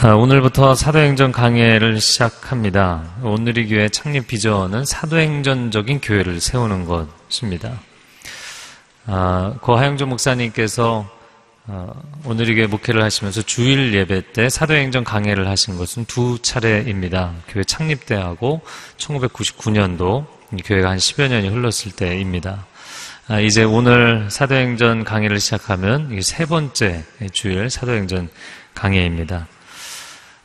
아, 오늘부터 사도행전 강해를 시작합니다. 오늘의 교회 창립 비전은 사도행전적인 교회를 세우는 것입니다. 아, 고 하영조 목사님께서 어, 오늘의 교회 목회를 하시면서 주일 예배 때 사도행전 강해를 하신 것은 두 차례입니다. 교회 창립 때하고 1999년도 교회가 한 10여 년이 흘렀을 때입니다. 아, 이제 오늘 사도행전 강해를 시작하면 세 번째 주일 사도행전 강해입니다.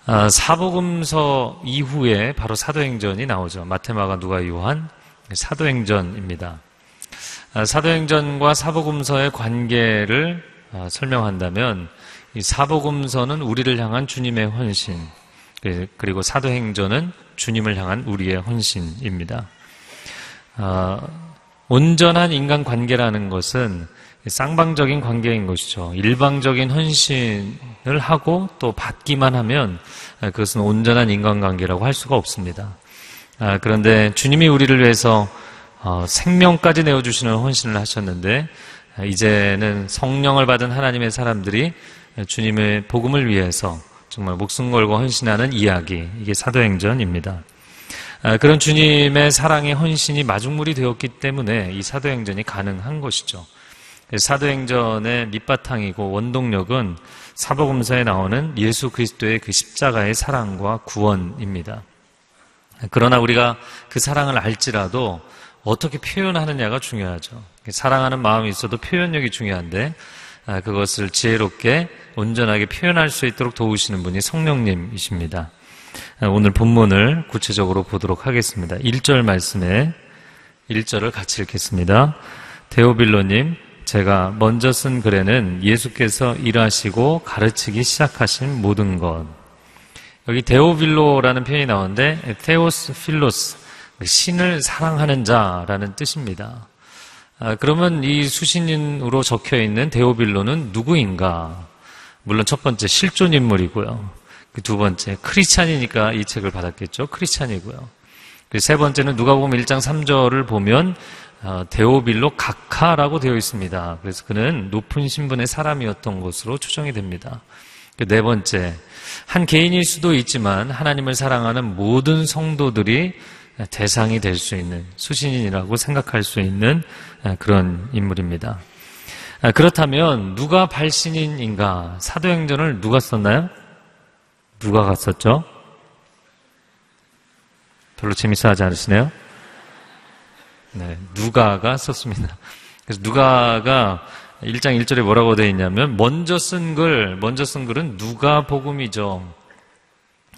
아, 사복음서 이후에 바로 사도행전이 나오죠. 마테마가 누가 요한 사도행전입니다. 아, 사도행전과 사복음서의 관계를 아, 설명한다면 이 사복음서는 우리를 향한 주님의 헌신 그리고 사도행전은 주님을 향한 우리의 헌신입니다. 온전한 인간 관계라는 것은 쌍방적인 관계인 것이죠. 일방적인 헌신을 하고 또 받기만 하면 그것은 온전한 인간관계라고 할 수가 없습니다. 아, 그런데 주님이 우리를 위해서 어, 생명까지 내어주시는 헌신을 하셨는데 이제는 성령을 받은 하나님의 사람들이 주님의 복음을 위해서 정말 목숨 걸고 헌신하는 이야기 이게 사도행전입니다. 아, 그런 주님의 사랑의 헌신이 마중물이 되었기 때문에 이 사도행전이 가능한 것이죠. 사도행전의 밑바탕이고 원동력은 사복음서에 나오는 예수 그리스도의 그 십자가의 사랑과 구원입니다. 그러나 우리가 그 사랑을 알지라도 어떻게 표현하느냐가 중요하죠. 사랑하는 마음이 있어도 표현력이 중요한데 아, 그것을 지혜롭게 온전하게 표현할 수 있도록 도우시는 분이 성령님이십니다. 아, 오늘 본문을 구체적으로 보도록 하겠습니다. 1절 말씀에 1절을 같이 읽겠습니다. 데오빌로님, 제가 먼저 쓴 글에는 예수께서 일하시고 가르치기 시작하신 모든 것. 여기 데오빌로라는 표현이 나오는데 테오스 필로스 신을 사랑하는 자라는 뜻입니다. 아, 그러면 이 수신인으로 적혀 있는 데오빌로는 누구인가? 물론 첫 번째 실존 인물이고요. 그 두 번째 크리스찬이니까 이 책을 받았겠죠. 크리스찬이고요. 그 세 번째는 누가복음 1장 3절을 보면 어, 데오빌로 각하라고 되어 있습니다. 그래서 그는 높은 신분의 사람이었던 것으로 추정이 됩니다. 그네 번째, 한 개인일 수도 있지만 하나님을 사랑하는 모든 성도들이 대상이 될 수 있는 수신인이라고 생각할 수 있는 어, 그런 인물입니다. 아, 그렇다면 누가 발신인인가? 사도행전을 누가 썼나요? 누가 갔었죠? 별로 재밌어 하지 않으시네요? 네, 누가가 썼습니다. 그래서 누가가 1장 1절에 뭐라고 되어 있냐면 먼저 쓴 글, 먼저 쓴 글은 누가 복음이죠.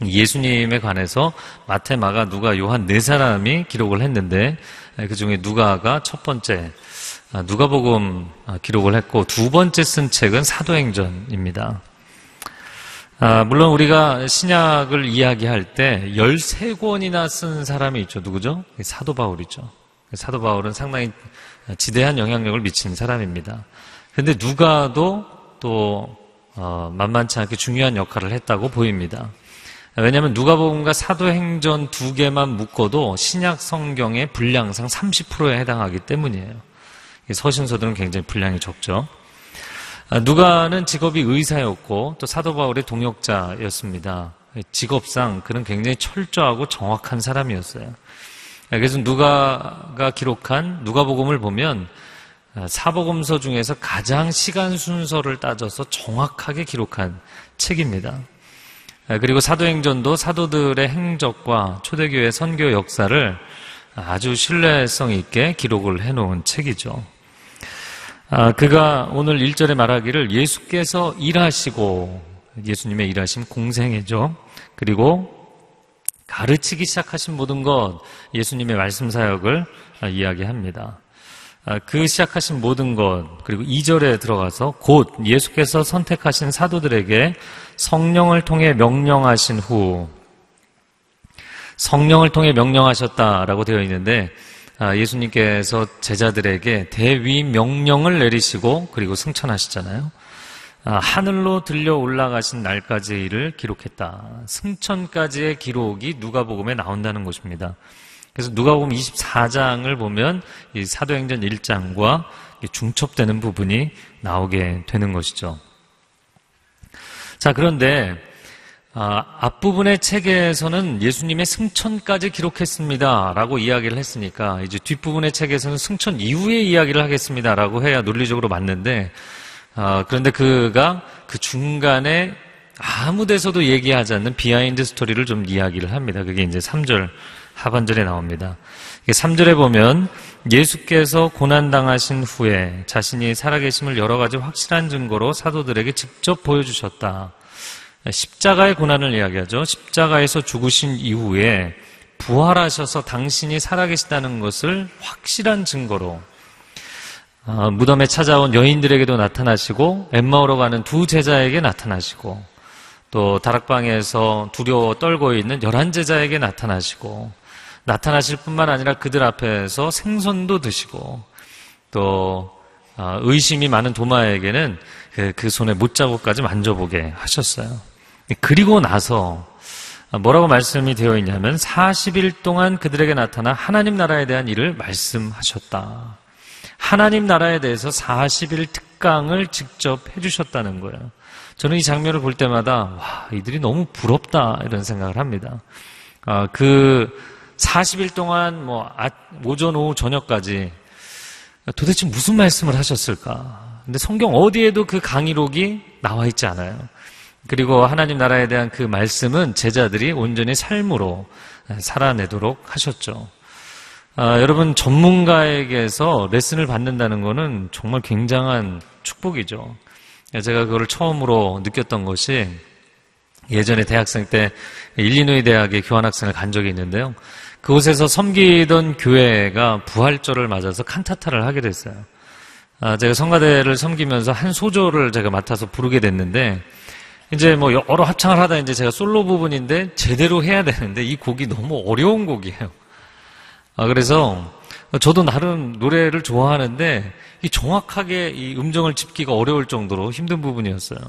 예수님에 관해서 마태, 마가, 누가, 요한 네 사람이 기록을 했는데 그 중에 누가가 첫 번째 아, 누가복음 아, 기록을 했고 두 번째 쓴 책은 사도행전입니다. 아, 물론 우리가 신약을 이야기할 때 13권이나 쓴 사람이 있죠. 누구죠? 사도 바울이죠. 사도 바울은 상당히 지대한 영향력을 미친 사람입니다. 그런데 누가도 또 어, 만만치 않게 중요한 역할을 했다고 보입니다. 왜냐하면 누가복음과 사도행전 두 개만 묶어도 신약 성경의 분량상 30%에 해당하기 때문이에요. 서신서들은 굉장히 분량이 적죠. 아, 누가는 직업이 의사였고 또 사도 바울의 동역자였습니다. 직업상 그는 굉장히 철저하고 정확한 사람이었어요. 그래서 누가가 기록한 누가복음을 보면 아, 사복음서 중에서 가장 시간 순서를 따져서 정확하게 기록한 책입니다. 아, 그리고 사도행전도 사도들의 행적과 초대교회 선교 역사를 아주 신뢰성 있게 기록을 해놓은 책이죠. 아, 그가 오늘 1절에 말하기를 예수께서 일하시고 예수님의 일하심 공생애죠. 그리고 가르치기 시작하신 모든 것 예수님의 말씀 사역을 이야기합니다. 아, 그 시작하신 모든 것 그리고 2절에 들어가서 곧 예수께서 선택하신 사도들에게 성령을 통해 명령하신 후 성령을 통해 명령하셨다라고 되어 있는데 아, 예수님께서 제자들에게 대위 명령을 내리시고 그리고 승천하시잖아요. 아, 하늘로 들려 올라가신 날까지의 일을 기록했다. 승천까지의 기록이 누가복음에 나온다는 것입니다. 그래서 누가복음 24장을 보면 이 사도행전 1장과 중첩되는 부분이 나오게 되는 것이죠. 자, 그런데 아, 앞부분의 책에서는 예수님의 승천까지 기록했습니다. 라고 이야기를 했으니까, 이제 뒷부분의 책에서는 승천 이후의 이야기를 하겠습니다. 라고 해야 논리적으로 맞는데, 아, 그런데 그가 그 중간에 아무 데서도 얘기하지 않는 behind story를 좀 이야기를 합니다. 그게 이제 3절 하반절에 나옵니다. 3절에 보면 예수께서 고난당하신 후에 자신이 살아계심을 여러 가지 확실한 증거로 사도들에게 직접 보여주셨다. 십자가의 고난을 이야기하죠. 십자가에서 죽으신 이후에 부활하셔서 당신이 살아계시다는 것을 확실한 증거로 어, 무덤에 찾아온 여인들에게도 나타나시고 엠마오로 가는 두 제자에게 나타나시고 또 다락방에서 두려워 떨고 있는 열한 제자에게 나타나시고 나타나실 뿐만 아니라 그들 앞에서 생선도 드시고 또 어, 의심이 많은 도마에게는 그, 그 손에 못자국까지 만져보게 하셨어요. 그리고 나서 뭐라고 말씀이 되어 있냐면 40일 동안 그들에게 나타나 하나님 나라에 대한 일을 말씀하셨다. 하나님 나라에 대해서 40일 특강을 직접 해주셨다는 거예요. 저는 이 장면을 볼 때마다 와 이들이 너무 부럽다 이런 생각을 합니다. 아, 그 40일 동안 뭐 아, 오전 오후 저녁까지 도대체 무슨 말씀을 하셨을까? 근데 성경 어디에도 그 강의록이 나와 있지 않아요. 그리고 하나님 나라에 대한 그 말씀은 제자들이 온전히 삶으로 살아내도록 하셨죠. 아, 여러분 전문가에게서 레슨을 받는다는 것은 정말 굉장한 축복이죠. 제가 그걸 처음으로 느꼈던 것이 예전에 대학생 때 일리노이 대학에 교환학생을 간 적이 있는데요. 그곳에서 섬기던 교회가 부활절을 맞아서 칸타타를 하게 됐어요. 아, 제가 성가대를 섬기면서 한 소절을 제가 맡아서 부르게 됐는데 이제 뭐 여러 합창을 하다 이제 제가 솔로 부분인데 제대로 해야 되는데 이 곡이 너무 어려운 곡이에요. 아, 그래서 저도 나름 노래를 좋아하는데 이 정확하게 이 음정을 짚기가 어려울 정도로 힘든 부분이었어요.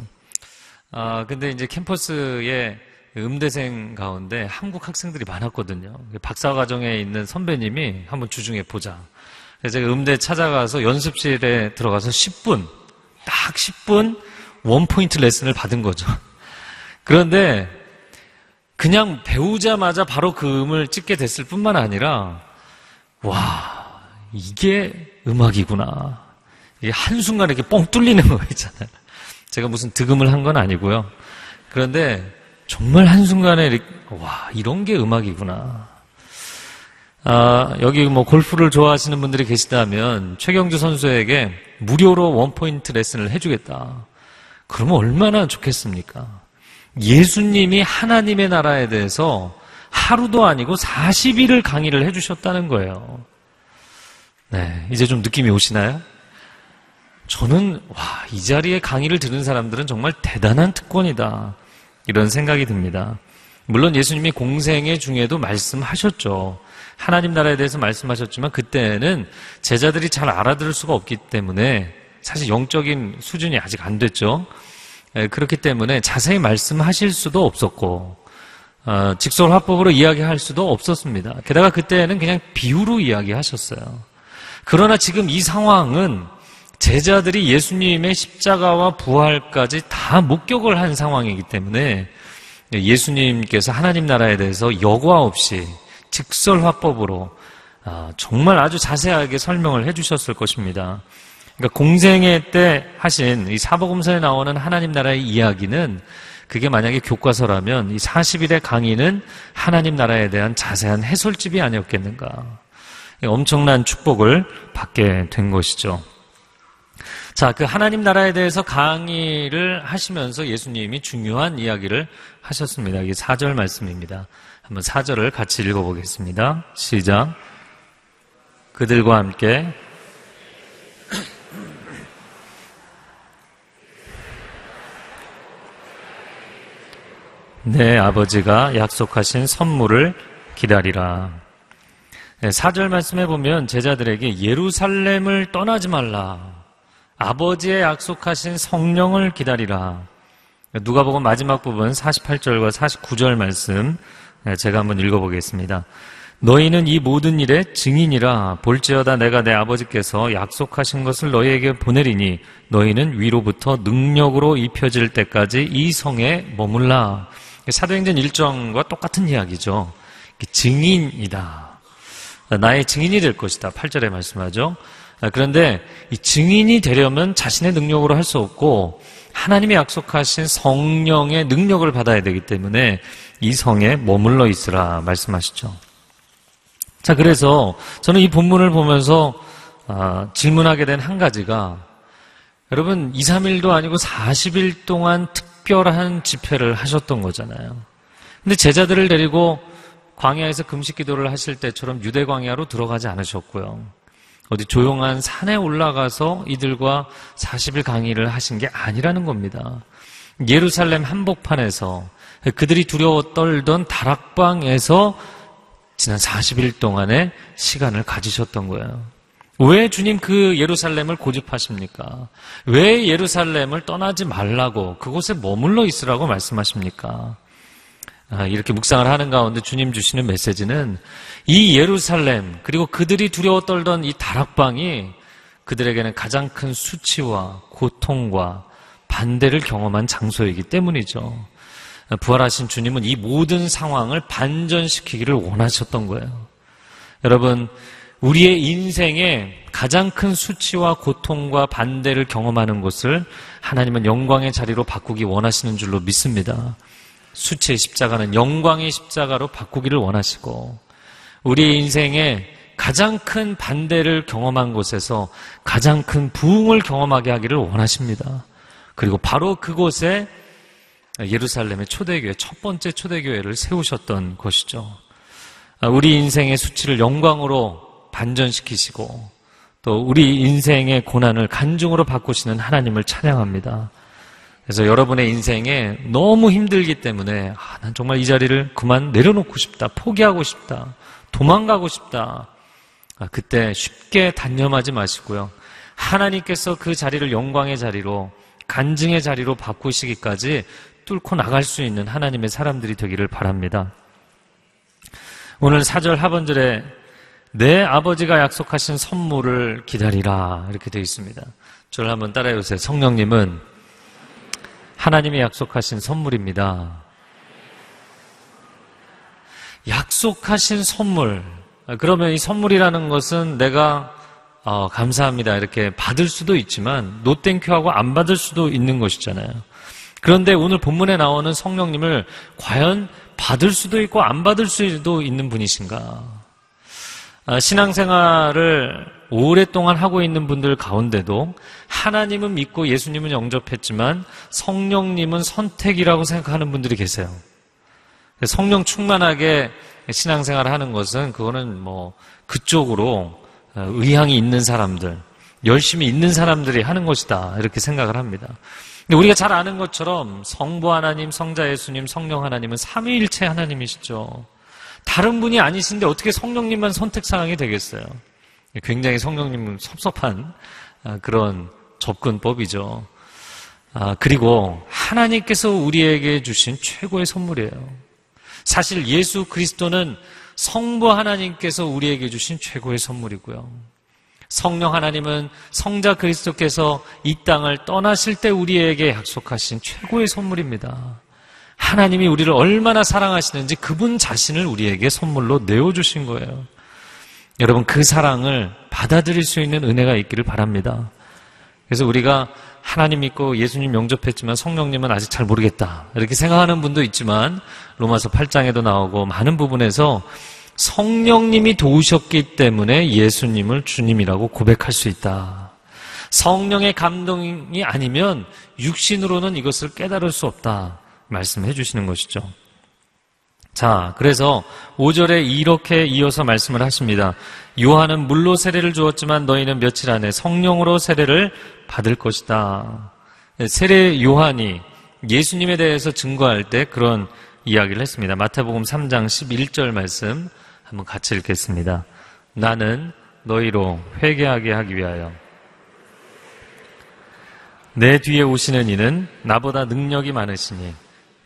아, 근데 이제 캠퍼스에 음대생 가운데 한국 학생들이 많았거든요. 박사 과정에 있는 선배님이 한번 주중에 보자. 그래서 제가 음대 찾아가서 연습실에 들어가서 10분, 딱 10분 원포인트 레슨을 받은 거죠. 그런데 그냥 배우자마자 바로 그 음을 찍게 됐을 뿐만 아니라 와 이게 음악이구나. 이게 한순간에 이렇게 뻥 뚫리는 거 있잖아요. 제가 무슨 득음을 한 건 아니고요. 그런데 정말 한순간에 이렇게, 와 이런 게 음악이구나. 아, 여기 뭐 골프를 좋아하시는 분들이 계시다면 최경주 선수에게 무료로 원포인트 레슨을 해주겠다. 그러면 얼마나 좋겠습니까? 예수님이 하나님의 나라에 대해서 하루도 아니고 40일을 강의를 해주셨다는 거예요. 네, 이제 좀 느낌이 오시나요? 저는, 와, 이 자리에 강의를 들은 사람들은 정말 대단한 특권이다. 이런 생각이 듭니다. 물론 예수님이 공생애 중에도 말씀하셨죠. 하나님 나라에 대해서 말씀하셨지만 그때는 제자들이 잘 알아들을 수가 없기 때문에 사실 영적인 수준이 아직 안 됐죠. 예, 그렇기 때문에 자세히 말씀하실 수도 없었고 어, 직설 화법으로 이야기할 수도 없었습니다. 게다가 그때는 그냥 비유로 이야기하셨어요. 그러나 지금 이 상황은 제자들이 예수님의 십자가와 부활까지 다 목격을 한 상황이기 때문에 예수님께서 하나님 나라에 대해서 여과 없이 직설 화법으로 아, 정말 아주 자세하게 설명을 해주셨을 것입니다. 그러니까 공생애 때 하신 이 사복음서에 나오는 하나님 나라의 이야기는 그게 만약에 교과서라면 이 40일의 강의는 하나님 나라에 대한 자세한 해설집이 아니었겠는가. 엄청난 축복을 받게 된 것이죠. 자, 그 하나님 나라에 대해서 강의를 하시면서 예수님이 중요한 이야기를 하셨습니다. 이게 4절 말씀입니다. 한번 4절을 같이 읽어보겠습니다. 시작. 그들과 함께 내 아버지가 약속하신 선물을 기다리라. 네, 사절 말씀해 보면 제자들에게 예루살렘을 떠나지 말라. 아버지의 약속하신 성령을 기다리라. 누가 보고 마지막 부분 48절과 49절 말씀 네, 제가 한번 읽어보겠습니다. 너희는 이 모든 일의 증인이라 볼지어다 내가 내 아버지께서 약속하신 것을 너희에게 보내리니 너희는 위로부터 능력으로 입혀질 때까지 이 성에 머물라. 사도행전 1장과 똑같은 이야기죠. 증인이다. 나의 증인이 될 것이다. 8절에 말씀하죠. 그런데 이 증인이 되려면 자신의 능력으로 할 수 없고 하나님이 약속하신 성령의 능력을 받아야 되기 때문에 이 성에 머물러 있으라 말씀하시죠. 자, 그래서 저는 이 본문을 보면서 아, 질문하게 된 한 가지가 여러분 2, 3일도 아니고 40일 동안 특 별한 집회를 하셨던 거잖아요. 근데 제자들을 데리고 광야에서 금식 기도를 하실 때처럼 유대 광야로 들어가지 않으셨고요. 어디 조용한 산에 올라가서 이들과 40일 강의를 하신 게 아니라는 겁니다. 예루살렘 한복판에서 그들이 두려워 떨던 다락방에서 지난 40일 동안의 시간을 가지셨던 거예요. 왜 주님 그 예루살렘을 고집하십니까? 왜 예루살렘을 떠나지 말라고 그곳에 머물러 있으라고 말씀하십니까? 아, 이렇게 묵상을 하는 가운데 주님 주시는 메시지는 이 예루살렘 그리고 그들이 두려워 떨던 이 다락방이 그들에게는 가장 큰 수치와 고통과 반대를 경험한 장소이기 때문이죠. 부활하신 주님은 이 모든 상황을 반전시키기를 원하셨던 거예요. 여러분, 우리의 인생에 가장 큰 수치와 고통과 반대를 경험하는 곳을 하나님은 영광의 자리로 바꾸기 원하시는 줄로 믿습니다. 수치의 십자가는 영광의 십자가로 바꾸기를 원하시고, 우리 인생에 가장 큰 반대를 경험한 곳에서 가장 큰 부흥을 경험하게 하기를 원하십니다. 그리고 바로 그곳에 예루살렘의 초대교회, 첫 번째 초대교회를 세우셨던 것이죠. 우리 인생의 수치를 영광으로 반전시키시고 또 우리 인생의 고난을 간중으로 바꾸시는 하나님을 찬양합니다. 그래서 여러분의 인생에 너무 힘들기 때문에 아, 난 정말 이 자리를 그만 내려놓고 싶다, 포기하고 싶다, 도망가고 싶다. 아, 그때 쉽게 단념하지 마시고요. 하나님께서 그 자리를 영광의 자리로 간증의 자리로 바꾸시기까지 뚫고 나갈 수 있는 하나님의 사람들이 되기를 바랍니다. 오늘 사절 하번절에 내 아버지가 약속하신 선물을 기다리라 이렇게 되어 있습니다. 저를 한번 따라해 보세요. 성령님은 하나님이 약속하신 선물입니다. 약속하신 선물. 그러면 이 선물이라는 것은 내가 어, 감사합니다 이렇게 받을 수도 있지만 노땡큐하고 안 받을 수도 있는 것이잖아요. 그런데 오늘 본문에 나오는 성령님을 과연 받을 수도 있고 안 받을 수도 있는 분이신가? 아, 신앙생활을 오랫동안 하고 있는 분들 가운데도 하나님은 믿고 예수님은 영접했지만 성령님은 선택이라고 생각하는 분들이 계세요. 성령 충만하게 신앙생활을 하는 것은 그거는 뭐 그쪽으로 어, 의향이 있는 사람들, 열심히 있는 사람들이 하는 것이다. 이렇게 생각을 합니다. 근데 우리가 잘 아는 것처럼 성부 하나님, 성자 예수님, 성령 하나님은 삼위일체 하나님이시죠. 다른 분이 아니신데 어떻게 성령님만 선택사항이 되겠어요? 굉장히 성령님은 섭섭한 아, 그런 접근법이죠. 아, 그리고 하나님께서 우리에게 주신 최고의 선물이에요. 사실 예수 그리스도는 성부 하나님께서 우리에게 주신 최고의 선물이고요. 성령 하나님은 성자 그리스도께서 이 땅을 떠나실 때 우리에게 약속하신 최고의 선물입니다. 하나님이 우리를 얼마나 사랑하시는지 그분 자신을 우리에게 선물로 내어주신 거예요. 여러분, 그 사랑을 받아들일 수 있는 은혜가 있기를 바랍니다. 그래서 우리가 하나님 믿고 예수님 영접했지만 성령님은 아직 잘 모르겠다. 이렇게 생각하는 분도 있지만 로마서 8장에도 나오고 많은 부분에서 성령님이 도우셨기 때문에 예수님을 주님이라고 고백할 수 있다. 성령의 감동이 아니면 육신으로는 이것을 깨달을 수 없다. 말씀해 주시는 것이죠. 자, 그래서 5절에 이렇게 이어서 말씀을 하십니다. 요한은 물로 세례를 주었지만 너희는 며칠 안에 성령으로 세례를 받을 것이다. 세례 요한이 예수님에 대해서 증거할 때 그런 이야기를 했습니다. 마태복음 3장 11절 말씀 한번 같이 읽겠습니다. 나는 너희로 회개하게 하기 위하여 내 뒤에 오시는 이는 나보다 능력이 많으시니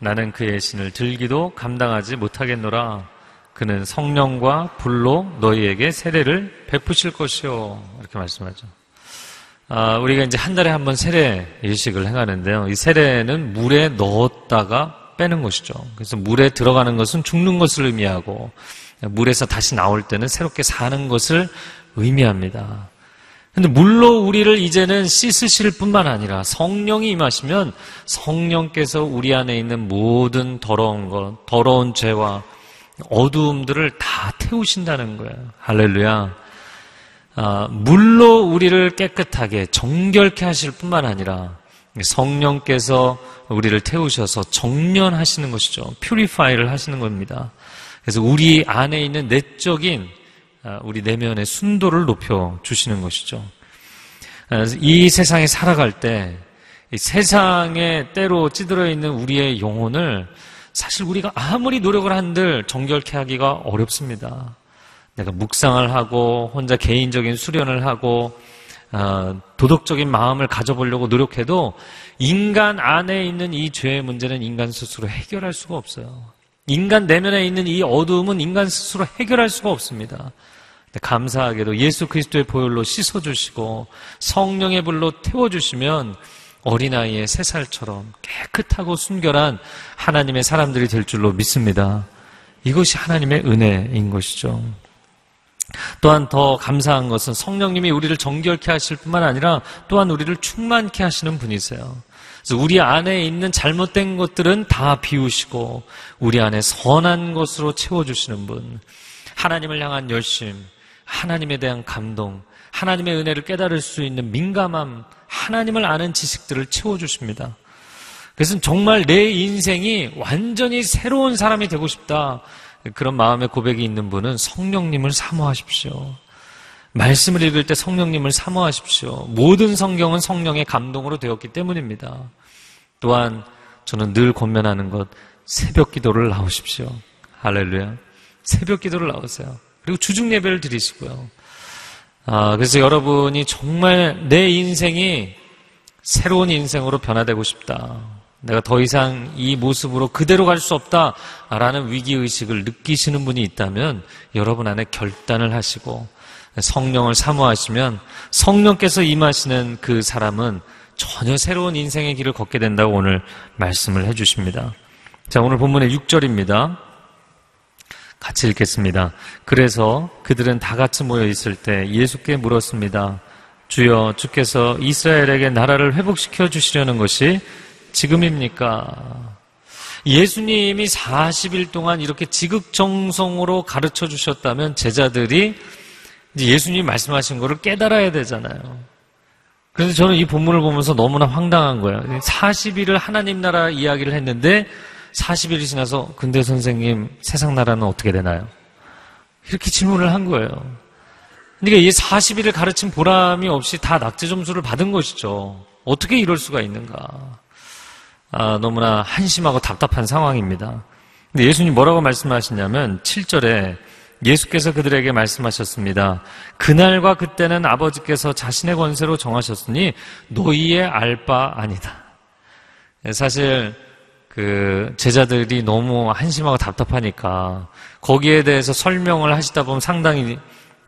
나는 그의 신을 들기도 감당하지 못하겠노라. 그는 성령과 불로 너희에게 세례를 베푸실 것이요. 이렇게 말씀하죠. 아, 우리가 이제 한 달에 한 번 세례 일식을 행하는데요. 이 세례는 물에 넣었다가 빼는 것이죠. 그래서 물에 들어가는 것은 죽는 것을 의미하고 물에서 다시 나올 때는 새롭게 사는 것을 의미합니다. 근데 물로 우리를 이제는 씻으실 뿐만 아니라 성령이 임하시면 성령께서 우리 안에 있는 모든 더러운 것, 더러운 죄와 어두움들을 다 태우신다는 거예요. 할렐루야. 아, 물로 우리를 깨끗하게 정결케 하실 뿐만 아니라 성령께서 우리를 태우셔서 정련하시는 것이죠. 퓨리파이를 하시는 겁니다. 그래서 우리 안에 있는 내적인 아, 우리 내면의 순도를 높여 주시는 것이죠. 아, 이 세상에 살아갈 때 세상에 때로 찌들어 있는 우리의 영혼을 사실 우리가 아무리 노력을 한들 정결케 하기가 어렵습니다. 내가 묵상을 하고 혼자 개인적인 수련을 하고 어, 도덕적인 마음을 가져보려고 노력해도 인간 안에 있는 이 죄의 문제는 인간 스스로 해결할 수가 없어요. 인간 내면에 있는 이 어두움은 인간 스스로 해결할 수가 없습니다. 감사하게도 예수 그리스도의 보혈로 씻어주시고 성령의 불로 태워주시면 어린아이의 세 살처럼 깨끗하고 순결한 하나님의 사람들이 될 줄로 믿습니다. 이것이 하나님의 은혜인 것이죠. 또한 더 감사한 것은 성령님이 우리를 정결케 하실 뿐만 아니라 또한 우리를 충만케 하시는 분이세요. 그래서 우리 안에 있는 잘못된 것들은 다 비우시고 우리 안에 선한 것으로 채워주시는 분. 하나님을 향한 열심, 하나님에 대한 감동, 하나님의 은혜를 깨달을 수 있는 민감함, 하나님을 아는 지식들을 채워주십니다. 그래서 정말 내 인생이 완전히 새로운 사람이 되고 싶다. 그런 마음의 고백이 있는 분은 성령님을 사모하십시오. 말씀을 읽을 때 성령님을 사모하십시오. 모든 성경은 성령의 감동으로 되었기 때문입니다. 또한 저는 늘 권면하는 것, 새벽 기도를 나오십시오. 할렐루야. 새벽 기도를 나오세요. 그리고 주중 예배를 드리시고요. 아, 그래서 여러분이 정말 내 인생이 새로운 인생으로 변화되고 싶다. 내가 더 이상 이 모습으로 그대로 갈 수 없다라는 위기의식을 느끼시는 분이 있다면 여러분 안에 결단을 하시고 성령을 사모하시면 성령께서 임하시는 그 사람은 전혀 새로운 인생의 길을 걷게 된다고 오늘 말씀을 해주십니다. 자, 오늘 본문의 6절입니다. 같이 읽겠습니다. 그래서 그들은 다 같이 모여 있을 때 예수께 물었습니다. 주여, 주께서 이스라엘에게 나라를 회복시켜 주시려는 것이 지금입니까? 예수님이 40일 동안 이렇게 지극정성으로 가르쳐 주셨다면 제자들이 예수님이 말씀하신 것을 깨달아야 되잖아요. 그래서 저는 이 본문을 보면서 너무나 황당한 거예요. 40일을 하나님 나라 이야기를 했는데 40일이 지나서 근데 선생님 세상 나라는 어떻게 되나요? 이렇게 질문을 한 거예요. 그러니까 이 40일을 가르친 보람이 없이 다 낙제 점수를 받은 것이죠. 어떻게 이럴 수가 있는가? 아, 너무나 한심하고 답답한 상황입니다. 근데 예수님 뭐라고 말씀하시냐면 7절에 예수께서 그들에게 말씀하셨습니다. 그날과 그때는 아버지께서 자신의 권세로 정하셨으니 너희의 알 바 아니다. 사실 그 제자들이 너무 한심하고 답답하니까 거기에 대해서 설명을 하시다 보면 상당히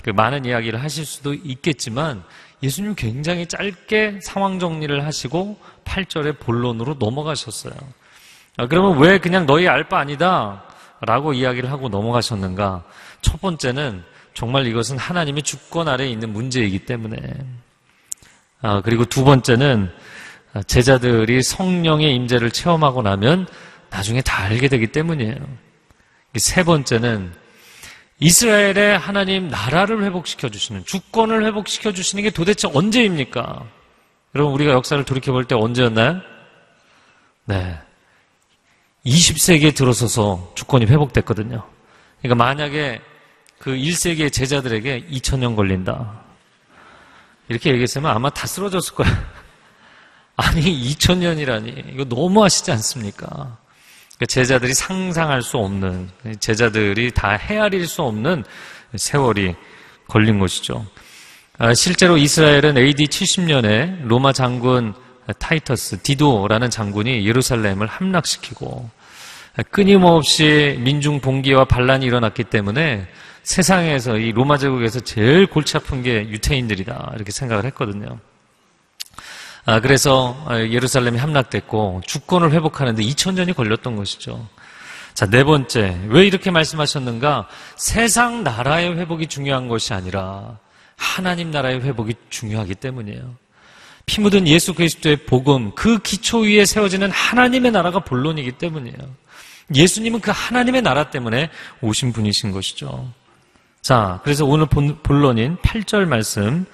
그 많은 이야기를 하실 수도 있겠지만 예수님 굉장히 짧게 상황 정리를 하시고 8절의 본론으로 넘어가셨어요. 아, 그러면 왜 그냥 너희 알 바 아니다 라고 이야기를 하고 넘어가셨는가? 첫 번째는 정말 이것은 하나님의 주권 아래에 있는 문제이기 때문에 아, 그리고 두 번째는 제자들이 성령의 임재를 체험하고 나면 나중에 다 알게 되기 때문이에요. 세 번째는 이스라엘의 하나님 나라를 회복시켜 주시는 주권을 회복시켜 주시는 게 도대체 언제입니까? 여러분 우리가 역사를 돌이켜 볼 때 언제였나요? 네. 20세기에 들어서서 주권이 회복됐거든요. 그러니까 만약에 그 1세기의 제자들에게 2000년 걸린다. 이렇게 얘기했으면 아마 다 쓰러졌을 거예요. 아니, 2000년이라니. 이거 너무 하시지 않습니까? 그러니까 제자들이 상상할 수 없는, 제자들이 다 헤아릴 수 없는 세월이 걸린 것이죠. 아, 실제로 이스라엘은 AD 70년에 로마 장군 타이터스, 디도라는 장군이 예루살렘을 함락시키고 끊임없이 민중 봉기와 반란이 일어났기 때문에 세상에서 이 로마 제국에서 제일 골치 아픈 게 유태인들이다 이렇게 생각을 했거든요. 아, 그래서 예루살렘이 함락됐고 주권을 회복하는데 2000년이 걸렸던 것이죠. 자, 네 번째. 왜 이렇게 말씀하셨는가? 세상 나라의 회복이 중요한 것이 아니라 하나님 나라의 회복이 중요하기 때문이에요. 피 묻은 예수 그리스도의 복음, 그 기초 위에 세워지는 하나님의 나라가 본론이기 때문이에요. 예수님은 그 하나님의 나라 때문에 오신 분이신 것이죠. 자, 그래서 오늘 본론인 8절 말씀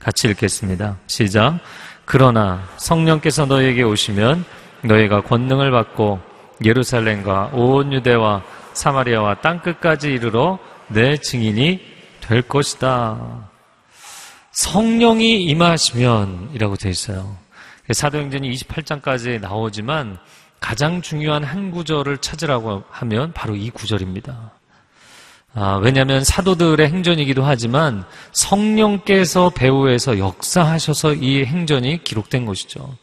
같이 읽겠습니다. 시작. 그러나 성령께서 너에게 오시면 너희가 권능을 받고 예루살렘과 온 유대와 사마리아와 땅끝까지 이르러 내 증인이 될 것이다. 성령이 임하시면 이라고 되어 있어요. 사도행전이 28장까지 나오지만 가장 중요한 한 구절을 찾으라고 하면 바로 이 구절입니다. 아, 왜냐하면 사도들의 행전이기도 하지만 성령께서 배후에서 역사하셔서 이 행전이 기록된 것이죠.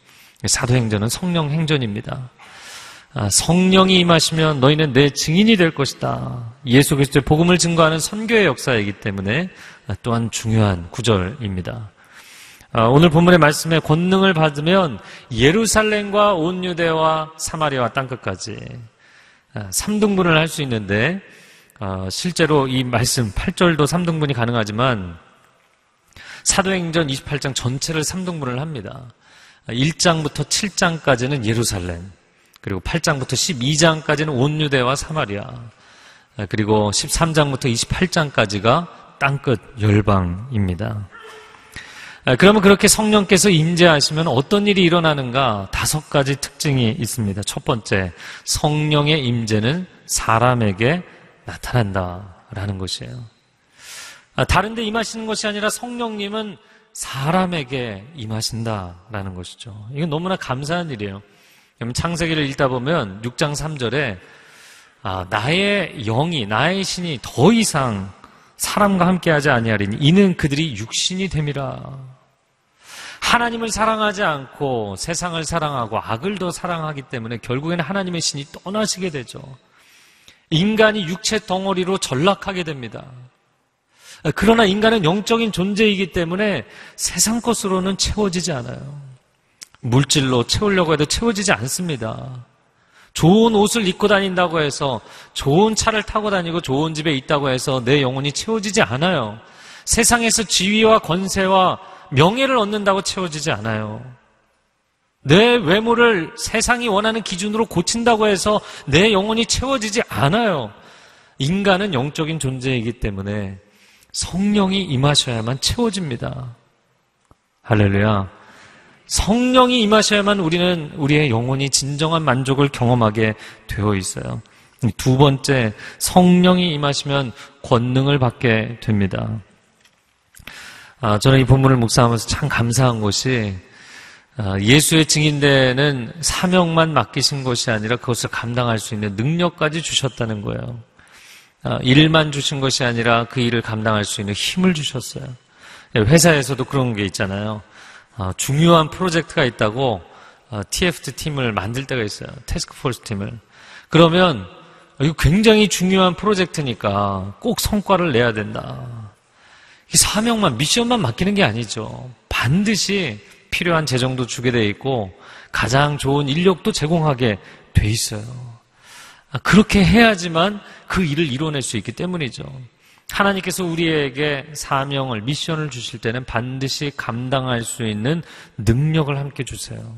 사도행전은 성령 행전입니다. 아, 성령이 임하시면 너희는 내 증인이 될 것이다. 예수 그리스도의 복음을 증거하는 선교의 역사이기 때문에 또한 중요한 구절입니다. 아, 오늘 본문의 말씀에 권능을 받으면 예루살렘과 온 유대와 사마리아와 땅끝까지 3등분을 아, 할수 있는데 실제로 이 말씀 8절도 3등분이 가능하지만 사도행전 28장 전체를 3등분을 합니다. 1장부터 7장까지는 예루살렘, 그리고 8장부터 12장까지는 온 유대와 사마리아. 그리고 13장부터 28장까지가 땅끝 열방입니다. 그러면 그렇게 성령께서 임재하시면 어떤 일이 일어나는가? 다섯 가지 특징이 있습니다. 첫 번째, 성령의 임재는 사람에게 나타난다라는 것이에요. 다른 데 임하시는 것이 아니라 성령님은 사람에게 임하신다라는 것이죠. 이건 너무나 감사한 일이에요. 창세기를 읽다 보면 6장 3절에 아, 나의 영이 나의 신이 더 이상 사람과 함께하지 아니하리니 이는 그들이 육신이 됨이라. 하나님을 사랑하지 않고 세상을 사랑하고 악을 더 사랑하기 때문에 결국에는 하나님의 신이 떠나시게 되죠. 인간이 육체 덩어리로 전락하게 됩니다. 그러나 인간은 영적인 존재이기 때문에 세상 것으로는 채워지지 않아요. 물질로 채우려고 해도 채워지지 않습니다. 좋은 옷을 입고 다닌다고 해서 좋은 차를 타고 다니고 좋은 집에 있다고 해서 내 영혼이 채워지지 않아요. 세상에서 지위와 권세와 명예를 얻는다고 채워지지 않아요. 내 외모를 세상이 원하는 기준으로 고친다고 해서 내 영혼이 채워지지 않아요. 인간은 영적인 존재이기 때문에 성령이 임하셔야만 채워집니다. 할렐루야. 성령이 임하셔야만 우리는 우리의 영혼이 진정한 만족을 경험하게 되어 있어요. 두 번째, 성령이 임하시면 권능을 받게 됩니다. 아, 저는 이 본문을 묵상하면서 참 감사한 것이 아, 예수의 증인되는 사명만 맡기신 것이 아니라 그것을 감당할 수 있는 능력까지 주셨다는 거예요. 아, 일만 주신 것이 아니라 그 일을 감당할 수 있는 힘을 주셨어요. 회사에서도 그런 게 있잖아요. 어, 중요한 프로젝트가 있다고 어, TFT 팀을 만들 때가 있어요. 테스크포스 팀을. 그러면 이거 굉장히 중요한 프로젝트니까 꼭 성과를 내야 된다. 이 사명만 미션만 맡기는 게 아니죠. 반드시 필요한 재정도 주게 돼 있고 가장 좋은 인력도 제공하게 돼 있어요. 아, 그렇게 해야지만 그 일을 이뤄낼 수 있기 때문이죠. 하나님께서 우리에게 사명을, 미션을 주실 때는 반드시 감당할 수 있는 능력을 함께 주세요.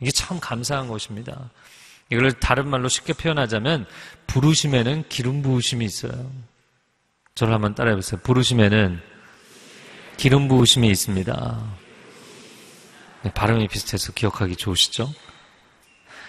이게 참 감사한 것입니다. 이걸 다른 말로 쉽게 표현하자면, 부르심에는 기름 부으심이 있어요. 저를 한번 따라해 보세요. 부르심에는 기름 부으심이 있습니다. 네, 발음이 비슷해서 기억하기 좋으시죠?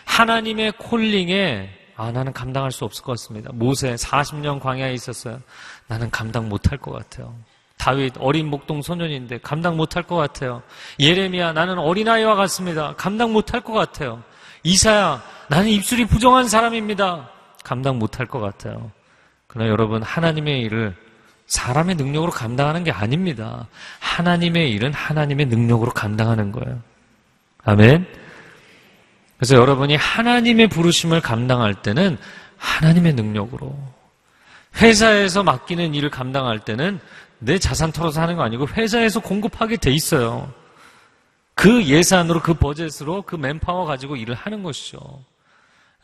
하나님의 콜링에 아, 나는 감당할 수 없을 것 같습니다. 모세 40년 광야에 있었어요. 나는 감당 못할 것 같아요. 다윗 어린 목동 소년인데 감당 못할 것 같아요. 예레미야 나는 어린아이와 같습니다. 감당 못할 것 같아요. 이사야 나는 입술이 부정한 사람입니다. 감당 못할 것 같아요. 그러나 여러분 하나님의 일을 사람의 능력으로 감당하는 게 아닙니다. 하나님의 일은 하나님의 능력으로 감당하는 거예요. 아멘. 그래서 여러분이 하나님의 부르심을 감당할 때는 하나님의 능력으로 회사에서 맡기는 일을 감당할 때는 내 자산 털어서 하는 거 아니고 회사에서 공급하게 돼 있어요. 그 예산으로, 그 버젯으로, 그 맨파워 가지고 일을 하는 것이죠.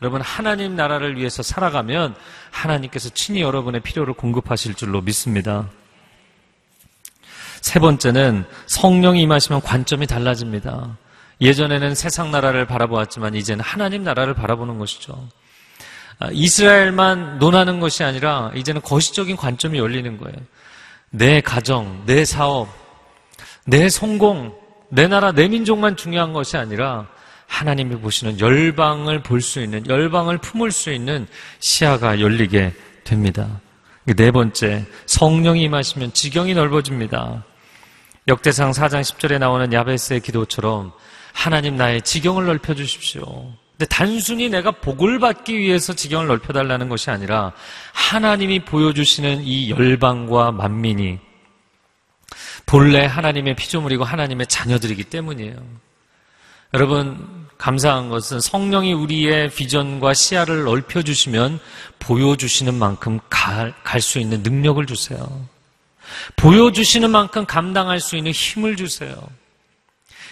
여러분, 하나님 나라를 위해서 살아가면 하나님께서 친히 여러분의 필요를 공급하실 줄로 믿습니다. 세 번째는 성령이 임하시면 관점이 달라집니다. 예전에는 세상 나라를 바라보았지만 이제는 하나님 나라를 바라보는 것이죠. 아, 이스라엘만 논하는 것이 아니라 이제는 거시적인 관점이 열리는 거예요. 내 가정, 내 사업, 내 성공, 내 나라, 내 민족만 중요한 것이 아니라 하나님이 보시는 열방을 볼 수 있는, 열방을 품을 수 있는 시야가 열리게 됩니다. 네 번째, 성령이 임하시면 지경이 넓어집니다. 역대상 4장 10절에 나오는 야베스의 기도처럼 하나님 나의 지경을 넓혀 주십시오. 근데 단순히 내가 복을 받기 위해서 지경을 넓혀 달라는 것이 아니라 하나님이 보여주시는 이 열방과 만민이 본래 하나님의 피조물이고 하나님의 자녀들이기 때문이에요. 여러분, 감사한 것은 성령이 우리의 비전과 시야를 넓혀주시면 보여주시는 만큼 갈 수 있는 능력을 주세요. 보여주시는 만큼 감당할 수 있는 힘을 주세요.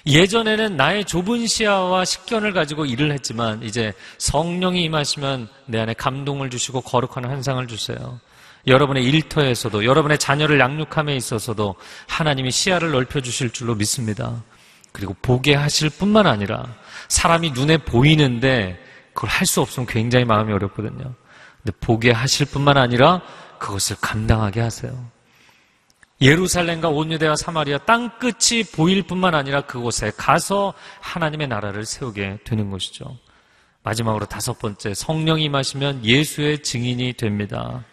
예전에는 나의 좁은 시야와 식견을 가지고 일을 했지만 이제 성령이 임하시면 내 안에 감동을 주시고 거룩한 환상을 주세요. 여러분의 일터에서도 여러분의 자녀를 양육함에 있어서도 하나님이 시야를 넓혀 주실 줄로 믿습니다. 그리고 보게 하실 뿐만 아니라 사람이 눈에 보이는데 그걸 할 수 없으면 굉장히 마음이 어렵거든요. 근데 보게 하실 뿐만 아니라 그것을 감당하게 하세요. 예루살렘과 온유대와 사마리아 땅 끝이 보일 뿐만 아니라 그곳에 가서 하나님의 나라를 세우게 되는 것이죠. 마지막으로 다섯 번째, 성령이 임하시면 예수의 증인이 됩니다.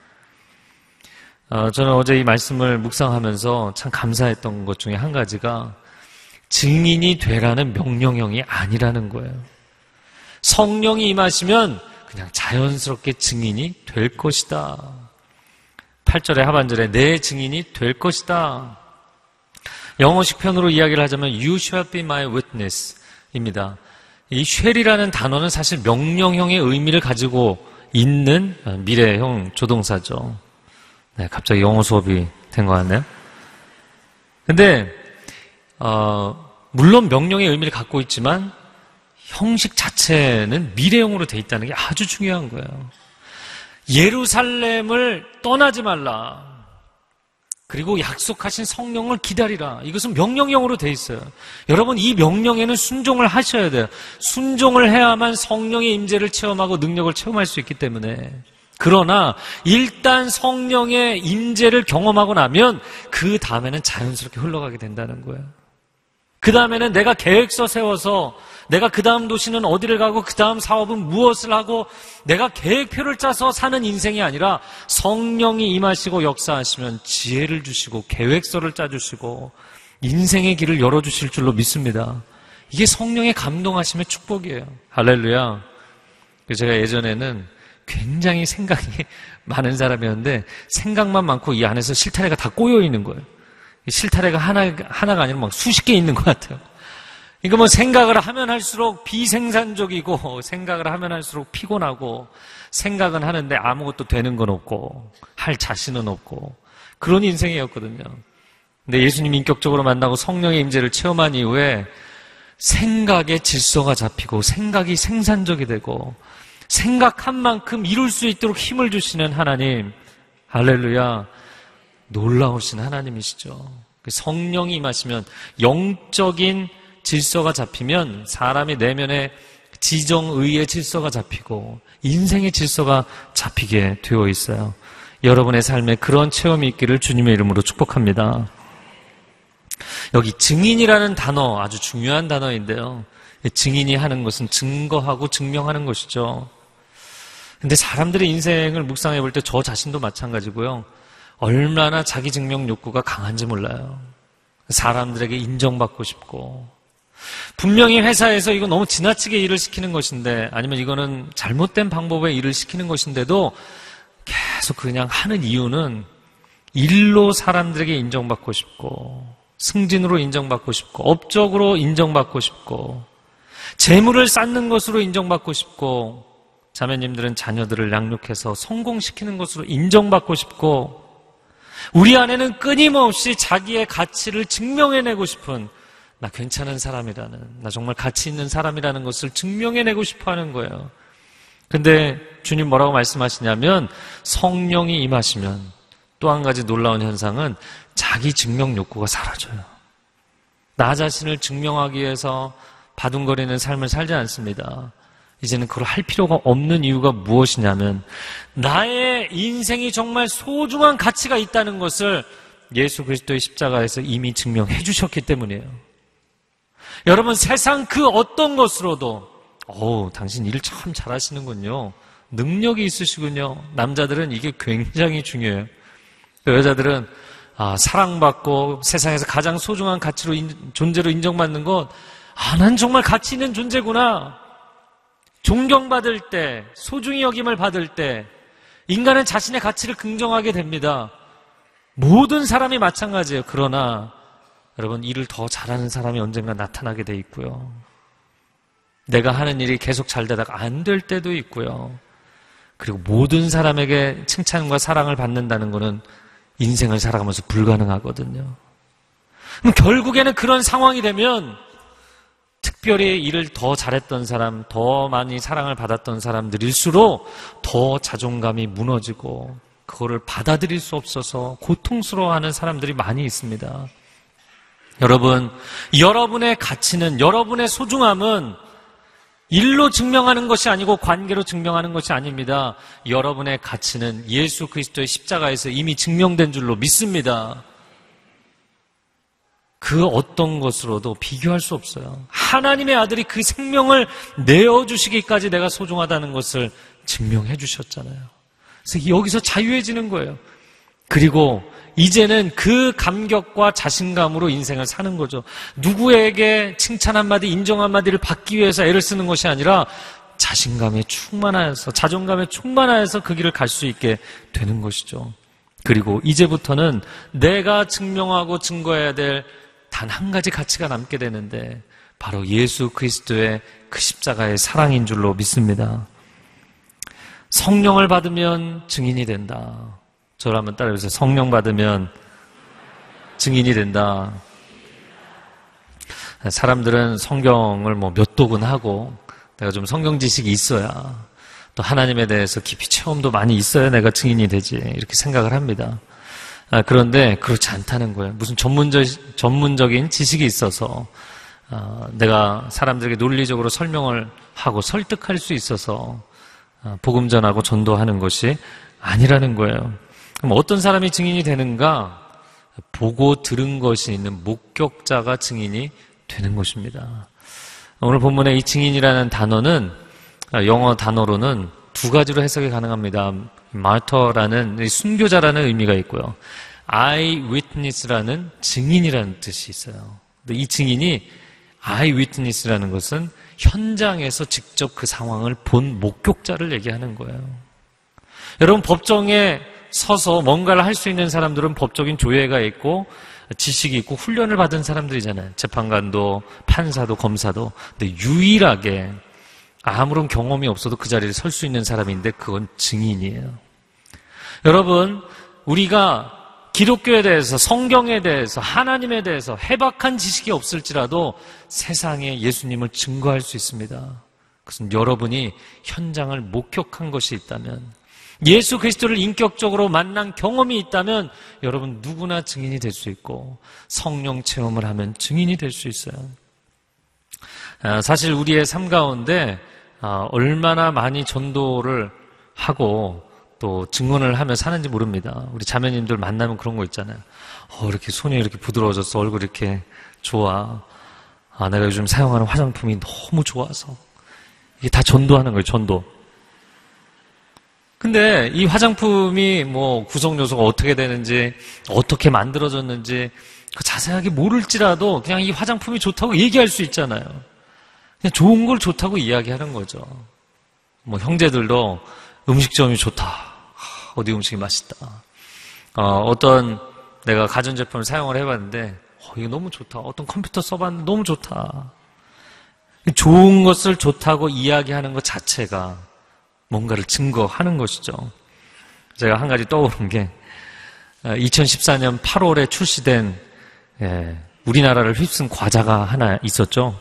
어, 저는 어제 이 말씀을 묵상하면서 참 감사했던 것 중에 한 가지가 증인이 되라는 명령형이 아니라는 거예요. 성령이 임하시면 그냥 자연스럽게 증인이 될 것이다. 8절의 하반절에 내 증인이 될 것이다. 영어식 편으로 이야기를 하자면 You shall be my witness 입니다. 이 shall이라는 단어는 사실 명령형의 의미를 가지고 있는 미래형 조동사죠. 네, 갑자기 영어 수업이 된 것 같네요. 근데, 어, 물론 명령의 의미를 갖고 있지만 형식 자체는 미래형으로 돼 있다는 게 아주 중요한 거예요. 예루살렘을 떠나지 말라. 그리고 약속하신 성령을 기다리라. 이것은 명령형으로 돼 있어요. 여러분 이 명령에는 순종을 하셔야 돼요. 순종을 해야만 성령의 임재를 체험하고 능력을 체험할 수 있기 때문에. 그러나 일단 성령의 임재를 경험하고 나면 그 다음에는 자연스럽게 흘러가게 된다는 거예요. 그 다음에는 내가 계획서 세워서 내가 그 다음 도시는 어디를 가고 그 다음 사업은 무엇을 하고 내가 계획표를 짜서 사는 인생이 아니라 성령이 임하시고 역사하시면 지혜를 주시고 계획서를 짜주시고 인생의 길을 열어주실 줄로 믿습니다. 이게 성령의 감동하심의 축복이에요. 할렐루야. 제가 예전에는 굉장히 생각이 많은 사람이었는데 생각만 많고 이 안에서 실타래가 다 꼬여 있는 거예요. 실타래가 하나, 하나가 아니라 막 수십 개 있는 것 같아요. 이거 뭐 생각을 하면 할수록 비생산적이고 생각을 하면 할수록 피곤하고 생각은 하는데 아무것도 되는 건 없고 할 자신은 없고 그런 인생이었거든요. 근데 예수님 인격적으로 만나고 성령의 임재를 체험한 이후에 생각의 질서가 잡히고 생각이 생산적이 되고 생각한 만큼 이룰 수 있도록 힘을 주시는 하나님 할렐루야 놀라우신 하나님이시죠. 그 성령이 임하시면 영적인 질서가 잡히면 사람의 내면에 지정의의 질서가 잡히고 인생의 질서가 잡히게 되어 있어요. 여러분의 삶에 그런 체험이 있기를 주님의 이름으로 축복합니다. 여기 증인이라는 단어 아주 중요한 단어인데요. 증인이 하는 것은 증거하고 증명하는 것이죠. 근데 사람들의 인생을 묵상해 볼 때 저 자신도 마찬가지고요. 얼마나 자기 증명 욕구가 강한지 몰라요. 사람들에게 인정받고 싶고. 분명히 회사에서 이거 너무 지나치게 일을 시키는 것인데, 아니면 이거는 잘못된 방법의 일을 시키는 것인데도 계속 그냥 하는 이유는 일로 사람들에게 인정받고 싶고, 승진으로 인정받고 싶고, 업적으로 인정받고 싶고, 재물을 쌓는 것으로 인정받고 싶고, 자매님들은 자녀들을 양육해서 성공시키는 것으로 인정받고 싶고, 우리 안에는 끊임없이 자기의 가치를 증명해내고 싶은 나 괜찮은 사람이라는, 나 정말 가치 있는 사람이라는 것을 증명해내고 싶어 하는 거예요. 근데 주님 뭐라고 말씀하시냐면 성령이 임하시면 또 한 가지 놀라운 현상은 자기 증명 욕구가 사라져요. 나 자신을 증명하기 위해서 바둥거리는 삶을 살지 않습니다. 이제는 그걸 할 필요가 없는 이유가 무엇이냐면 나의 인생이 정말 소중한 가치가 있다는 것을 예수 그리스도의 십자가에서 이미 증명해 주셨기 때문이에요. 여러분 세상 그 어떤 것으로도 오, 당신 일 참 잘하시는군요. 능력이 있으시군요. 남자들은 이게 굉장히 중요해요. 그 여자들은 아, 사랑받고 세상에서 가장 소중한 가치로 인, 존재로 인정받는 것, 아, 난 정말 가치 있는 존재구나. 존경받을 때, 소중히 여김을 받을 때, 인간은 자신의 가치를 긍정하게 됩니다. 모든 사람이 마찬가지예요. 그러나, 여러분, 일을 더 잘하는 사람이 언젠가 나타나게 돼 있고요. 내가 하는 일이 계속 잘 되다가 안 될 때도 있고요. 그리고 모든 사람에게 칭찬과 사랑을 받는다는 것은 인생을 살아가면서 불가능하거든요. 결국에는 그런 상황이 되면 특별히 일을 더 잘했던 사람, 더 많이 사랑을 받았던 사람들일수록 더 자존감이 무너지고 그거를 받아들일 수 없어서 고통스러워하는 사람들이 많이 있습니다. 여러분, 여러분의 가치는, 여러분의 소중함은 일로 증명하는 것이 아니고 관계로 증명하는 것이 아닙니다. 여러분의 가치는 예수 그리스도의 십자가에서 이미 증명된 줄로 믿습니다. 그 어떤 것으로도 비교할 수 없어요. 하나님의 아들이 그 생명을 내어주시기까지 내가 소중하다는 것을 증명해 주셨잖아요. 그래서 여기서 자유해지는 거예요. 그리고 이제는 그 감격과 자신감으로 인생을 사는 거죠. 누구에게 칭찬 한마디, 인정 한마디를 받기 위해서 애를 쓰는 것이 아니라 자신감에 충만하여서, 자존감에 충만하여서 그 길을 갈 수 있게 되는 것이죠. 그리고 이제부터는 내가 증명하고 증거해야 될 단 한 가지 가치가 남게 되는데 바로 예수 그리스도의 그 십자가의 사랑인 줄로 믿습니다. 성령을 받으면 증인이 된다. 한번 따라해보세요. 성령 받으면 증인이 된다. 사람들은 성경을 뭐 몇 독은 하고 내가 좀 성경 지식이 있어야 또 하나님에 대해서 깊이 체험도 많이 있어야 내가 증인이 되지 이렇게 생각을 합니다. 아, 그런데 그렇지 않다는 거예요. 무슨 전문적, 전문적인 지식이 있어서 아, 내가 사람들에게 논리적으로 설명을 하고 설득할 수 있어서 아, 복음 전하고 전도하는 것이 아니라는 거예요. 그럼 어떤 사람이 증인이 되는가? 보고 들은 것이 있는 목격자가 증인이 되는 것입니다. 오늘 본문의 이 증인이라는 단어는 영어 단어로는 두 가지로 해석이 가능합니다. 마터라는 순교자라는 의미가 있고요. eye witness라는 증인이라는 뜻이 있어요. 근데 이 증인이 eye witness라는 것은 현장에서 직접 그 상황을 본 목격자를 얘기하는 거예요. 여러분 법정에 서서 뭔가를 할 수 있는 사람들은 법적인 조례가 있고 지식이 있고 훈련을 받은 사람들이잖아요. 재판관도 판사도 검사도. 근데 유일하게 아무런 경험이 없어도 그 자리에 설수 있는 사람인데 그건 증인이에요. 여러분, 우리가 기독교에 대해서, 성경에 대해서, 하나님에 대해서 해박한 지식이 없을지라도 세상에 예수님을 증거할 수 있습니다. 그것은 여러분이 현장을 목격한 것이 있다면, 예수 그리스도를 인격적으로 만난 경험이 있다면 여러분 누구나 증인이 될 수 있고 성령 체험을 하면 증인이 될 수 있어요. 아, 사실 우리의 삶 가운데 아, 얼마나 많이 전도를 하고 또 증언을 하며 사는지 모릅니다. 우리 자매님들 만나면 그런 거 있잖아요. 어, 이렇게 손이 이렇게 부드러워졌어. 얼굴 이렇게 좋아. 아, 내가 요즘 사용하는 화장품이 너무 좋아서. 이게 다 전도하는 거예요, 전도. 근데 이 화장품이 뭐 구성 요소가 어떻게 되는지, 어떻게 만들어졌는지 그 자세하게 모를지라도 그냥 이 화장품이 좋다고 얘기할 수 있잖아요. 좋은 걸 좋다고 이야기하는 거죠. 뭐 형제들도 음식점이 좋다. 어디 음식이 맛있다. 어, 떤 내가 가전제품을 사용을 해봤는데 어, 이거 너무 좋다. 어떤 컴퓨터 써봤는데 너무 좋다. 좋은 것을 좋다고 이야기하는 것 자체가 뭔가를 증거하는 것이죠. 제가 한 가지 떠오른 게 2014년 어, 8월에 출시된 예, 우리나라를 휩쓴 과자가 하나 있었죠.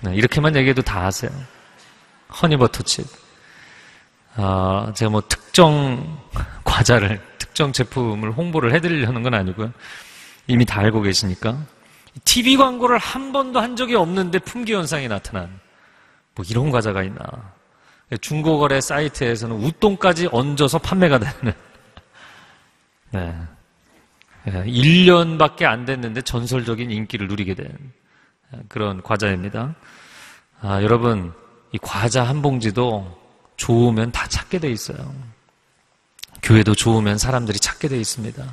네, 이렇게만 얘기해도 다 아세요. 허니버터칩. 아, 제가 뭐 특정 과자를, 특정 제품을 홍보를 해드리려는 건 아니고요. 이미 다 알고 계시니까. TV 광고를 한 번도 한 적이 없는데 품귀 현상이 나타난 뭐 이런 과자가 있나. 중고거래 사이트에서는 우똥까지 얹어서 판매가 되는. 네. 1년밖에 안 됐는데 전설적인 인기를 누리게 된 그런 과자입니다. 아, 여러분, 이 과자 한 봉지도 좋으면 다 찾게 돼 있어요. 교회도 좋으면 사람들이 찾게 돼 있습니다.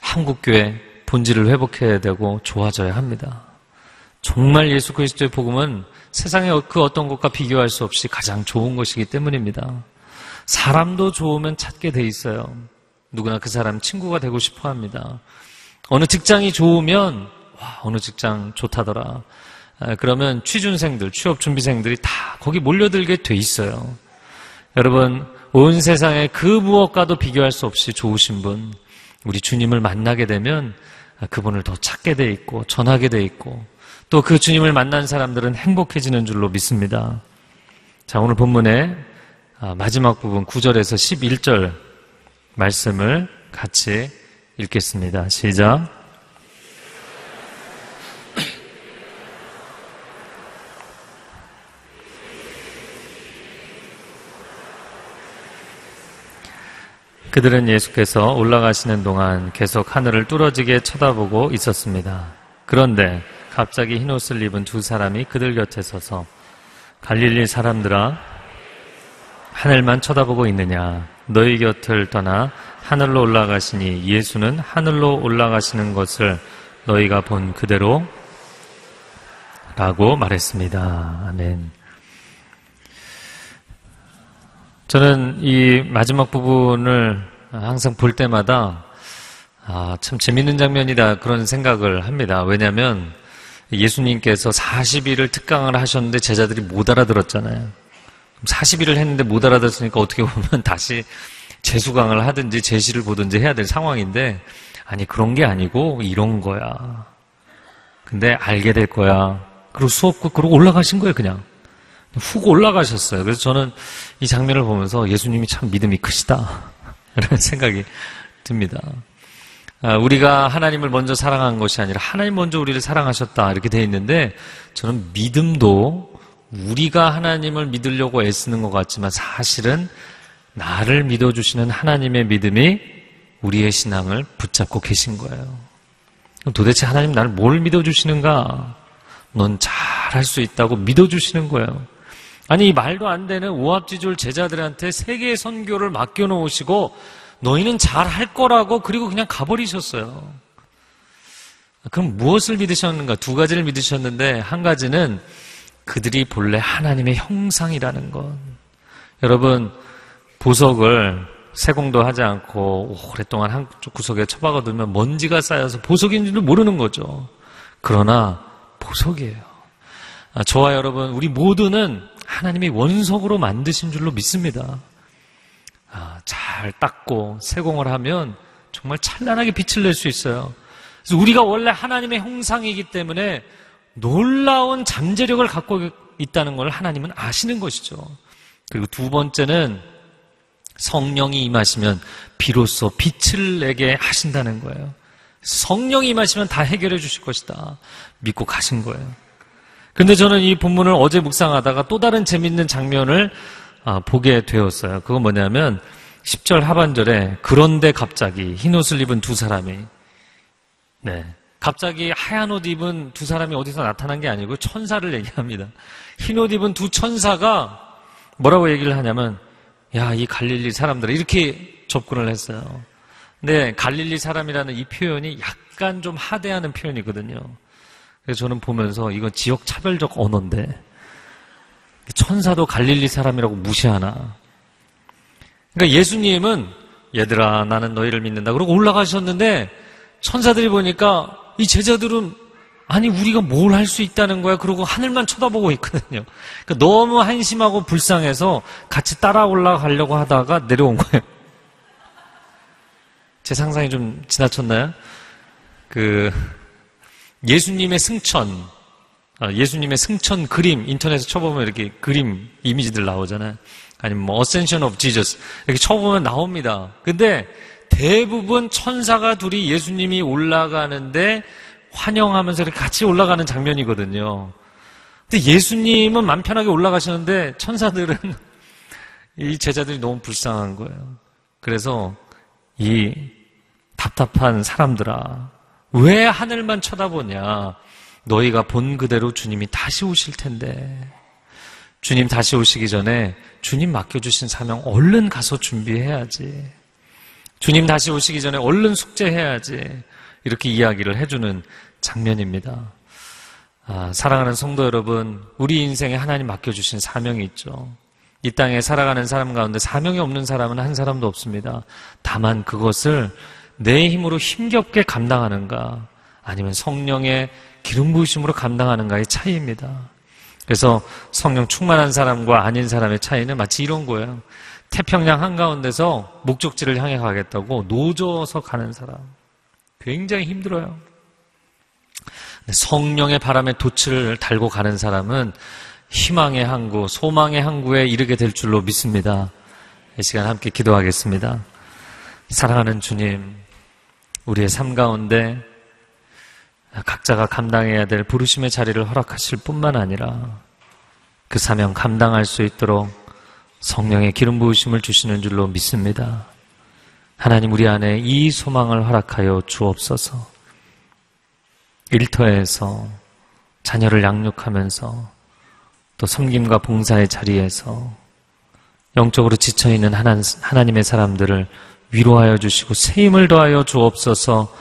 한국교회 본질을 회복해야 되고 좋아져야 합니다. 정말 예수 그리스도의 복음은 세상의 그 어떤 것과 비교할 수 없이 가장 좋은 것이기 때문입니다. 사람도 좋으면 찾게 돼 있어요. 누구나 그 사람 친구가 되고 싶어 합니다. 어느 직장이 좋으면, 와, 어느 직장 좋다더라. 아, 그러면 취준생들, 취업준비생들이 다 거기 몰려들게 돼 있어요. 여러분, 온 세상에 그 무엇과도 비교할 수 없이 좋으신 분, 우리 주님을 만나게 되면 그분을 더 찾게 돼 있고, 전하게 돼 있고, 또 그 주님을 만난 사람들은 행복해지는 줄로 믿습니다. 자, 오늘 본문의 아, 마지막 부분 9절에서 11절 말씀을 같이 읽겠습니다. 시작. 그들은 예수께서 올라가시는 동안 계속 하늘을 뚫어지게 쳐다보고 있었습니다. 그런데 갑자기 흰 옷을 입은 두 사람이 그들 곁에 서서 갈릴리 사람들아 하늘만 쳐다보고 있느냐 너희 곁을 떠나 하늘로 올라가시니 예수는 하늘로 올라가시는 것을 너희가 본 그대로 라고 말했습니다. 아멘. 저는 이 마지막 부분을 항상 볼 때마다 아, 참 재밌는 장면이다 그런 생각을 합니다. 왜냐하면 예수님께서 40일을 특강을 하셨는데 제자들이 못 알아들었잖아요. 40일을 했는데 못 알아들었으니까 어떻게 보면 다시 재수강을 하든지 제시를 보든지 해야 될 상황인데 아니 그런 게 아니고 이런 거야. 근데 알게 될 거야. 그리고 수업 그러고 올라가신 거예요 그냥. 훅 올라가셨어요. 그래서 저는 이 장면을 보면서 예수님이 참 믿음이 크시다. 이런 생각이 듭니다. 아, 우리가 하나님을 먼저 사랑한 것이 아니라 하나님 먼저 우리를 사랑하셨다. 이렇게 돼 있는데 저는 믿음도 우리가 하나님을 믿으려고 애쓰는 것 같지만 사실은 나를 믿어주시는 하나님의 믿음이 우리의 신앙을 붙잡고 계신 거예요. 도대체 하나님 나를 뭘 믿어주시는가? 넌 잘할 수 있다고 믿어주시는 거예요. 아니, 말도 안 되는 오합지졸 제자들한테 세계의 선교를 맡겨 놓으시고 너희는 잘 할 거라고 그리고 그냥 가버리셨어요. 그럼 무엇을 믿으셨는가? 두 가지를 믿으셨는데 한 가지는 그들이 본래 하나님의 형상이라는 것. 여러분, 보석을 세공도 하지 않고 오랫동안 한쪽 구석에 처박아 두면 먼지가 쌓여서 보석인 줄 모르는 거죠. 그러나 보석이에요. 아, 저와 여러분, 우리 모두는 하나님이 원석으로 만드신 줄로 믿습니다. 아, 잘 닦고 세공을 하면 정말 찬란하게 빛을 낼 수 있어요. 그래서 우리가 원래 하나님의 형상이기 때문에 놀라운 잠재력을 갖고 있다는 걸 하나님은 아시는 것이죠. 그리고 두 번째는 성령이 임하시면 비로소 빛을 내게 하신다는 거예요. 성령이 임하시면 다 해결해 주실 것이다. 믿고 가신 거예요. 근데 저는 이 본문을 어제 묵상하다가 또 다른 재밌는 장면을 아, 보게 되었어요. 그건 뭐냐면 10절 하반절에 그런데 갑자기 흰 옷을 입은 두 사람이 네. 갑자기 하얀 옷 입은 두 사람이 어디서 나타난 게 아니고 천사를 얘기합니다. 흰 옷 입은 두 천사가 뭐라고 얘기를 하냐면 야, 이 갈릴리 사람들 이렇게 접근을 했어요. 근데 갈릴리 사람이라는 이 표현이 약간 좀 하대하는 표현이거든요. 그래서 저는 보면서 이건 지역 차별적 언어인데 천사도 갈릴리 사람이라고 무시하나. 그러니까 예수님은 얘들아 나는 너희를 믿는다. 그러고 올라가셨는데 천사들이 보니까 이 제자들은 아니 우리가 뭘 할 수 있다는 거야. 그러고 하늘만 쳐다보고 있거든요. 그러니까 너무 한심하고 불쌍해서 같이 따라 올라가려고 하다가 내려온 거예요. 제 상상이 좀 지나쳤나요? 그 예수님의 승천, 아, 예수님의 승천 그림 인터넷에 쳐보면 이렇게 그림 이미지들 나오잖아요. 아니면 뭐 Ascension of Jesus 이렇게 쳐보면 나옵니다. 근데 대부분 천사가 둘이 예수님이 올라가는데 환영하면서 이렇게 같이 올라가는 장면이거든요. 근데 예수님은 맘 편하게 올라가시는데 천사들은 이 제자들이 너무 불쌍한 거예요. 그래서 이 답답한 사람들아, 왜 하늘만 쳐다보냐? 너희가 본 그대로 주님이 다시 오실 텐데. 주님 다시 오시기 전에 주님 맡겨주신 사명 얼른 가서 준비해야지. 주님 다시 오시기 전에 얼른 숙제해야지. 이렇게 이야기를 해주는 장면입니다. 아, 사랑하는 성도 여러분, 우리 인생에 하나님 맡겨주신 사명이 있죠. 이 땅에 살아가는 사람 가운데 사명이 없는 사람은 한 사람도 없습니다. 다만 그것을 내 힘으로 힘겹게 감당하는가, 아니면 성령의 기름 부으심으로 감당하는가의 차이입니다. 그래서 성령 충만한 사람과 아닌 사람의 차이는 마치 이런 거예요. 태평양 한가운데서 목적지를 향해 가겠다고 노져서 가는 사람. 굉장히 힘들어요. 성령의 바람에 돛을 달고 가는 사람은 희망의 항구, 소망의 항구에 이르게 될 줄로 믿습니다. 이 시간 함께 기도하겠습니다. 사랑하는 주님, 우리의 삶 가운데 각자가 감당해야 될 부르심의 자리를 허락하실 뿐만 아니라 그 사명 감당할 수 있도록 성령의 기름 부으심을 주시는 줄로 믿습니다. 하나님 우리 안에 이 소망을 허락하여 주옵소서. 일터에서 자녀를 양육하면서 또 섬김과 봉사의 자리에서 영적으로 지쳐있는 하나님의 사람들을 위로하여 주시고 새 힘을 더하여 주옵소서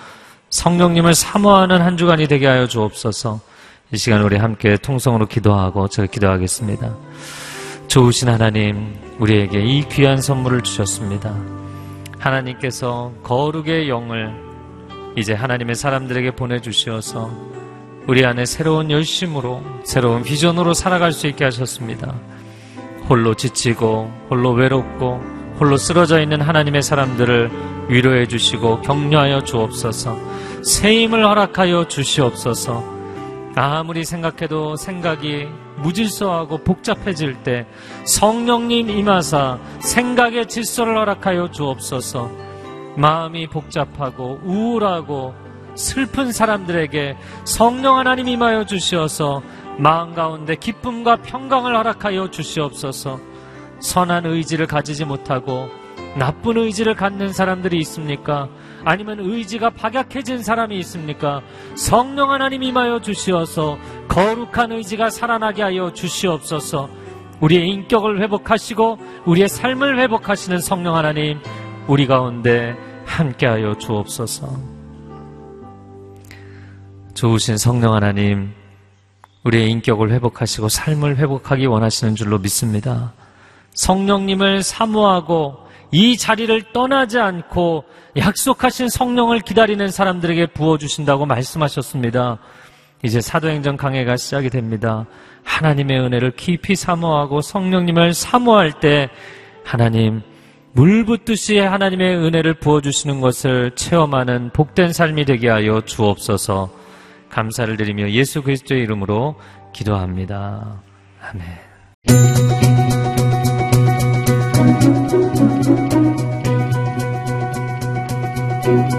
성령님을 사모하는 한 주간이 되게 하여 주옵소서 이 시간 우리 함께 통성으로 기도하고 제가 기도하겠습니다. 좋으신 하나님, 우리에게 이 귀한 선물을 주셨습니다. 하나님께서 거룩의 영을 이제 하나님의 사람들에게 보내주시어서 우리 안에 새로운 열심으로, 새로운 비전으로 살아갈 수 있게 하셨습니다. 홀로 지치고, 홀로 외롭고, 홀로 쓰러져 있는 하나님의 사람들을 위로해 주시고 격려하여 주옵소서, 새 힘을 허락하여 주시옵소서, 아무리 생각해도 생각이 무질서하고 복잡해질 때 성령님 임하사 생각의 질서를 허락하여 주옵소서. 마음이 복잡하고 우울하고 슬픈 사람들에게 성령 하나님 임하여 주시어서 마음 가운데 기쁨과 평강을 허락하여 주시옵소서 선한 의지를 가지지 못하고 나쁜 의지를 갖는 사람들이 있습니까? 아니면 의지가 박약해진 사람이 있습니까? 성령 하나님 임하여 주시어서 거룩한 의지가 살아나게 하여 주시옵소서. 우리의 인격을 회복하시고 우리의 삶을 회복하시는 성령 하나님 우리 가운데 함께하여 주옵소서. 좋으신 성령 하나님 우리의 인격을 회복하시고 삶을 회복하기 원하시는 줄로 믿습니다. 성령님을 사모하고 이 자리를 떠나지 않고 약속하신 성령을 기다리는 사람들에게 부어주신다고 말씀하셨습니다. 이제 사도행전 강해가 시작이 됩니다. 하나님의 은혜를 깊이 사모하고 성령님을 사모할 때 하나님 물 붓듯이 하나님의 은혜를 부어주시는 것을 체험하는 복된 삶이 되게 하여 주옵소서 감사를 드리며 예수 그리스도의 이름으로 기도합니다. 아멘. Thank you.